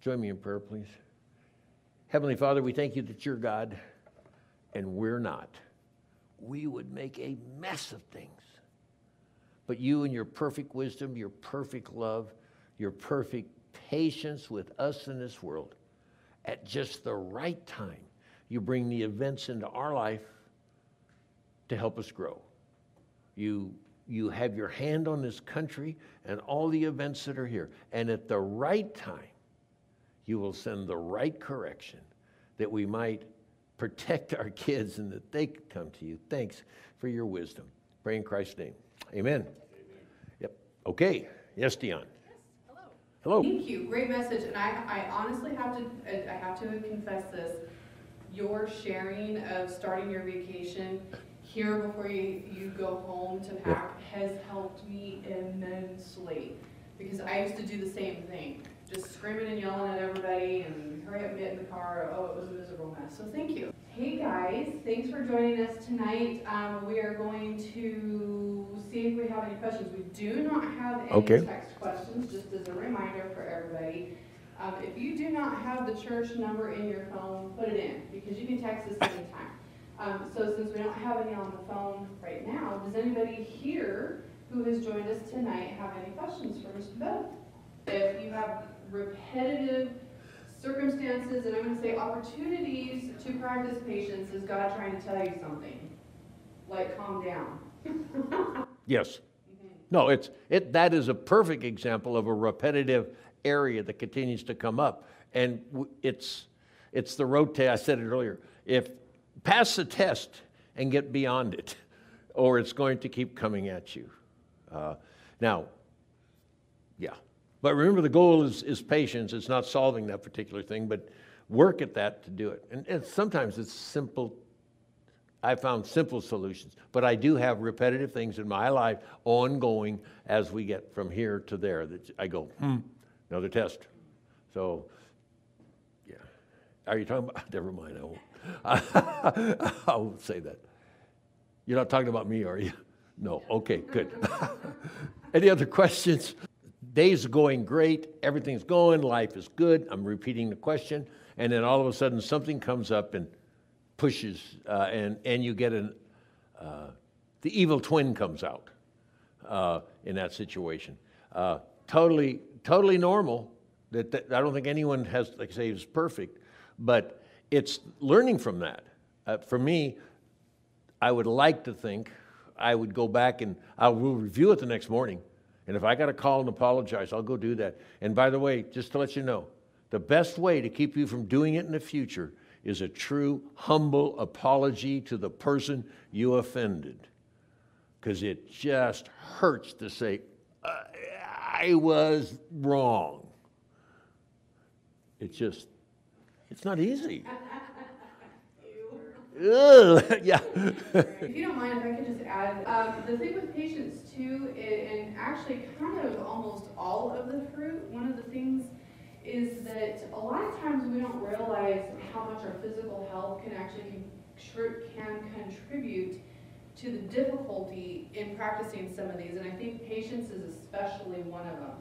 Join me in prayer, please. Heavenly Father, we thank you that you're God and we're not. We would make a mess of things. But you, in your perfect wisdom, your perfect love, your perfect patience with us in this world, at just the right time, you bring the events into our life to help us grow. You, you have your hand on this country and all the events that are here. And at the right time, you will send the right correction that we might protect our kids and that they could come to you. Thanks for your wisdom. Pray in Christ's name. Amen. Amen. Yep. Okay. Yes, Dion. Hello. Hello. Thank you. Great message. And I, I honestly have to, I have to confess this. Your sharing of starting your vacation here before you, you go home to pack has helped me immensely. Because I used to do the same thing, just screaming and yelling at everybody and hurry up, and get in the car. Oh, it was a miserable mess. So thank you. Hey guys, thanks for joining us tonight. Um, we are going to see if we have any questions. We do not have any Okay. text questions, just as a reminder for everybody. Um, if you do not have the church number in your phone, put it in, because you can text us anytime. Um, so since we don't have any on the phone right now, does anybody here who has joined us tonight have any questions for Mr. Bell? If you have repetitive circumstances, and I'm gonna say opportunities to practice patience, is God trying to tell you something? Like, calm down. Yes. No, it's, it, that is a perfect example of a repetitive area that continues to come up. And it's, it's the rotate, I said it earlier. If, pass the test and get beyond it, or it's going to keep coming at you. Uh, Now, yeah. But remember, the goal is, is patience. It's not solving that particular thing, but work at that to do it. And, and sometimes it's simple I found simple solutions, but I do have repetitive things in my life ongoing as we get from here to there that I go, hmm, another test. So, yeah. Are you talking about? Never mind. I won't. I won't say that. You're not talking about me, are you? No. Okay, good. Any other questions? Days going great. Everything's going. Life is good. I'm repeating the question. And then all of a sudden, something comes up and pushes, uh, and, and you get an, uh, the evil twin comes out uh, in that situation. Uh, totally, totally normal. That, that I don't think anyone has, like say, is perfect, but it's learning from that. Uh, for me, I would like to think I would go back and I will review it the next morning. And if I got to call and apologize, I'll go do that. And by the way, just to let you know, the best way to keep you from doing it in the future is a true, humble apology to the person you offended. Because it just hurts to say, I was wrong. It's just, it's not easy. Ugh, yeah. If you don't mind, if I can just add, um, the thing with patience too, i- and actually kind of almost all of the fruit, one of the things is that a lot of times we don't realize how much our physical health can actually can contribute to the difficulty in practicing some of these, and I think patience is especially one of them.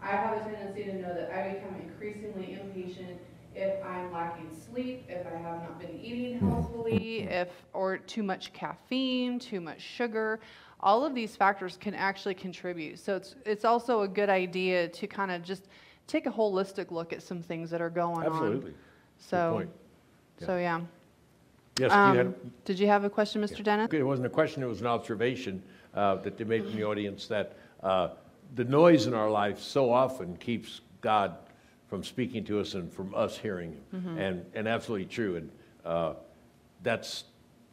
I have a tendency to know that I become increasingly impatient if I'm lacking sleep, if I have not been eating healthfully, if, or too much caffeine, too much sugar. All of these factors can actually contribute. So it's, it's also a good idea to kind of just take a holistic look at some things that are going on. Absolutely. So, point. so yeah. Yes, you had, Um, Did you have a question, Mr. Dennis? it wasn't a question, it was an observation uh, that they made from the audience that uh, the noise in our life so often keeps God from speaking to us and from us hearing Him. Mm-hmm. And, and absolutely true. And uh, that's,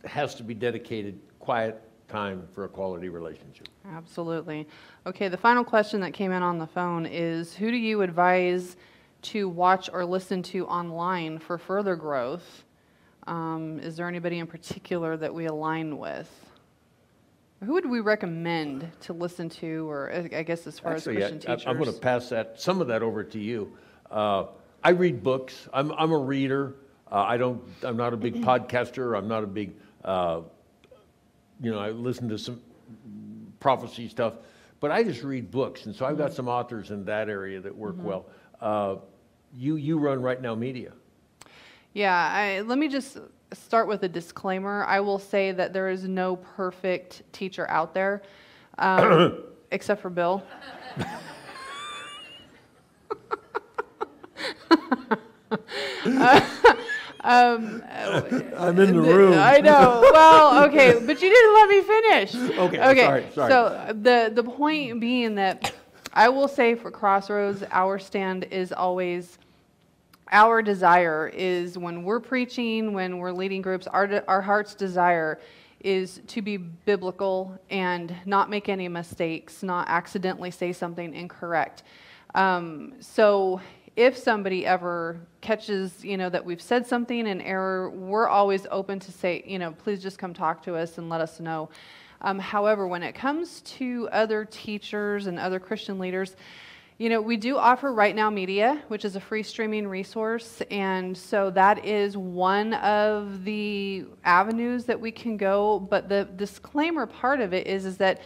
has to be dedicated quiet time for a quality relationship. Absolutely. Okay, the final question that came in on the phone is who do you advise to watch or listen to online for further growth? Um, is there anybody in particular that we align with? Who would we recommend to listen to, or I guess as far Actually, as Christian I- teachers? I'm going to pass that, some of that over to you. Uh, I read books. I'm, I'm a reader. Uh, I don't, I'm not a big podcaster. I'm not a big, uh, you know, I listen to some prophecy stuff, but I just read books. And so I've got some authors in that area that work well. Uh, you, you run Right Now Media. Yeah, I, let me just start with a disclaimer. I will say that there is no perfect teacher out there, um, except for Bill. um, I'm in the room. I know. Well, okay, but you didn't let me finish. Okay, Okay. sorry, sorry. So the the point being that I will say for Crossroads, our stand is always our desire is when we're preaching, when we're leading groups, our, our heart's desire is to be biblical and not make any mistakes, not accidentally say something incorrect. Um, so if somebody ever catches, you know, that we've said something in error, we're always open to say, you know, please just come talk to us and let us know. Um, however, when it comes to other teachers and other Christian leaders, you know, we do offer Right Now Media, which is a free streaming resource. And so that is one of the avenues that we can go. But the disclaimer part of it is, is that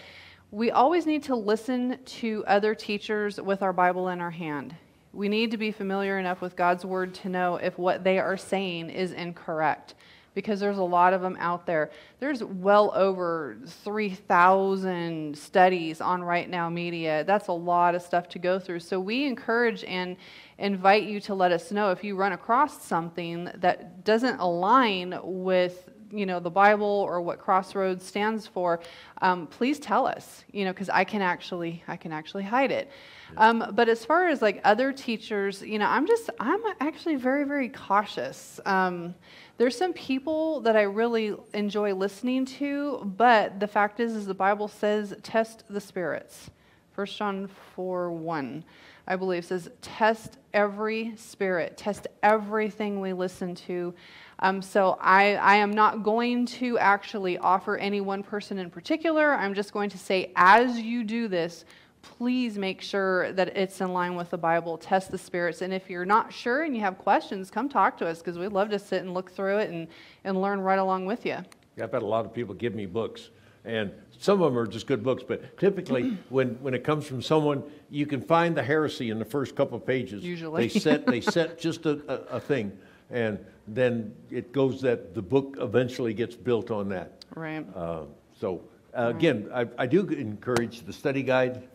we always need to listen to other teachers with our Bible in our hand. We need to be familiar enough with God's word to know if what they are saying is incorrect because there's a lot of them out there. There's well over 3,000 studies on Right Now Media. That's a lot of stuff to go through. So we encourage and invite you to let us know if you run across something that doesn't align with you know the bible or what crossroads stands for um, please tell us you know because i can actually i can actually hide it. Um, but as far as like other teachers you know i'm just i'm actually very very cautious. Um, there's some people that i really enjoy listening to but the fact is is the bible says test the spirits. 1 john 4 1 i believe says test every spirit. Test everything we listen to um, so I, I am not going to actually offer any one person in particular. I'm just going to say, as you do this, please make sure that it's in line with the Bible. Test the spirits. And if you're not sure and you have questions, come talk to us because we'd love to sit and look through it and, and learn right along with you. I've had a lot of people give me books, and some of them are just good books, but typically, when, when it comes from someone, you can find the heresy in the first couple of pages. Usually. They set, they set just a, a, a thing, and then it goes that the book eventually gets built on that. Right. Uh, So, uh, again, I, I do encourage the study guide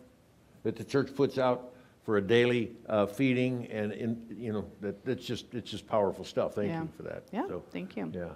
that the church puts out for a daily uh, feeding, and, in you know, that, that's just, it's just powerful stuff. Thank Yeah. you for that. Yeah, So, thank you. Yeah.